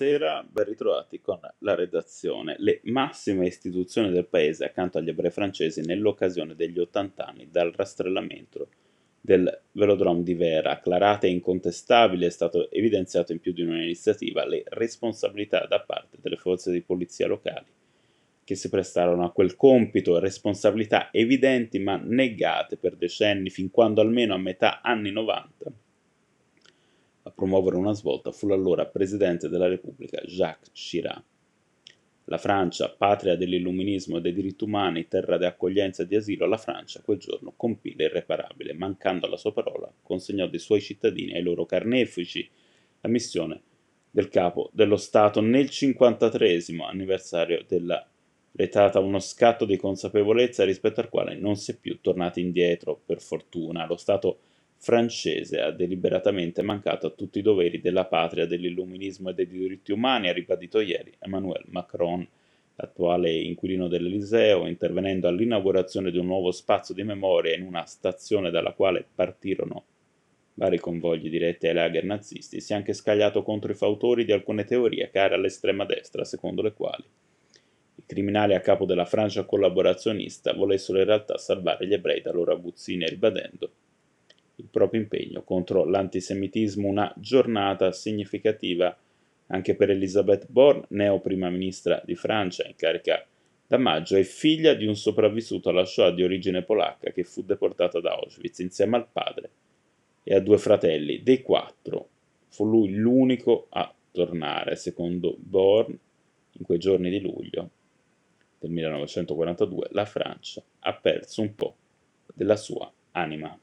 buonasera, ben ritrovati con la redazione. Le massime istituzioni del paese accanto agli ebrei francesi nell'occasione degli 80 anni dal rastrellamento del velodrome di Vera, acclarata e incontestabile, è stato evidenziato in più di un'iniziativa le responsabilità da parte delle forze di polizia locali che si prestarono a quel compito, responsabilità evidenti ma negate per decenni, fin quando almeno a metà anni 90 promuovere una svolta fu l'allora presidente della Repubblica Jacques Chirac. La Francia, patria dell'illuminismo e dei diritti umani, terra di accoglienza e di asilo, la Francia quel giorno compì l'irreparabile, mancando alla sua parola, consegnò dei suoi cittadini ai loro carnefici la missione del capo dello Stato nel 53 anniversario della retata uno scatto di consapevolezza rispetto al quale non si è più tornati indietro, per fortuna. Lo Stato francese ha deliberatamente mancato a tutti i doveri della patria dell'illuminismo e dei diritti umani, ha ribadito ieri Emmanuel Macron, l'attuale inquilino dell'Eliseo, intervenendo all'inaugurazione di un nuovo spazio di memoria in una stazione dalla quale partirono vari convogli diretti ai lager nazisti, si è anche scagliato contro i fautori di alcune teorie care all'estrema destra, secondo le quali i criminali a capo della Francia collaborazionista volessero in realtà salvare gli ebrei da loro aguzzini, ribadendo il proprio impegno contro l'antisemitismo, una giornata significativa anche per Elisabeth Born, neo prima ministra di Francia in carica da maggio e figlia di un sopravvissuto alla Shoah di origine polacca che fu deportata da Auschwitz insieme al padre e a due fratelli. Dei quattro fu lui l'unico a tornare, secondo Born, in quei giorni di luglio del 1942 la Francia ha perso un po' della sua anima.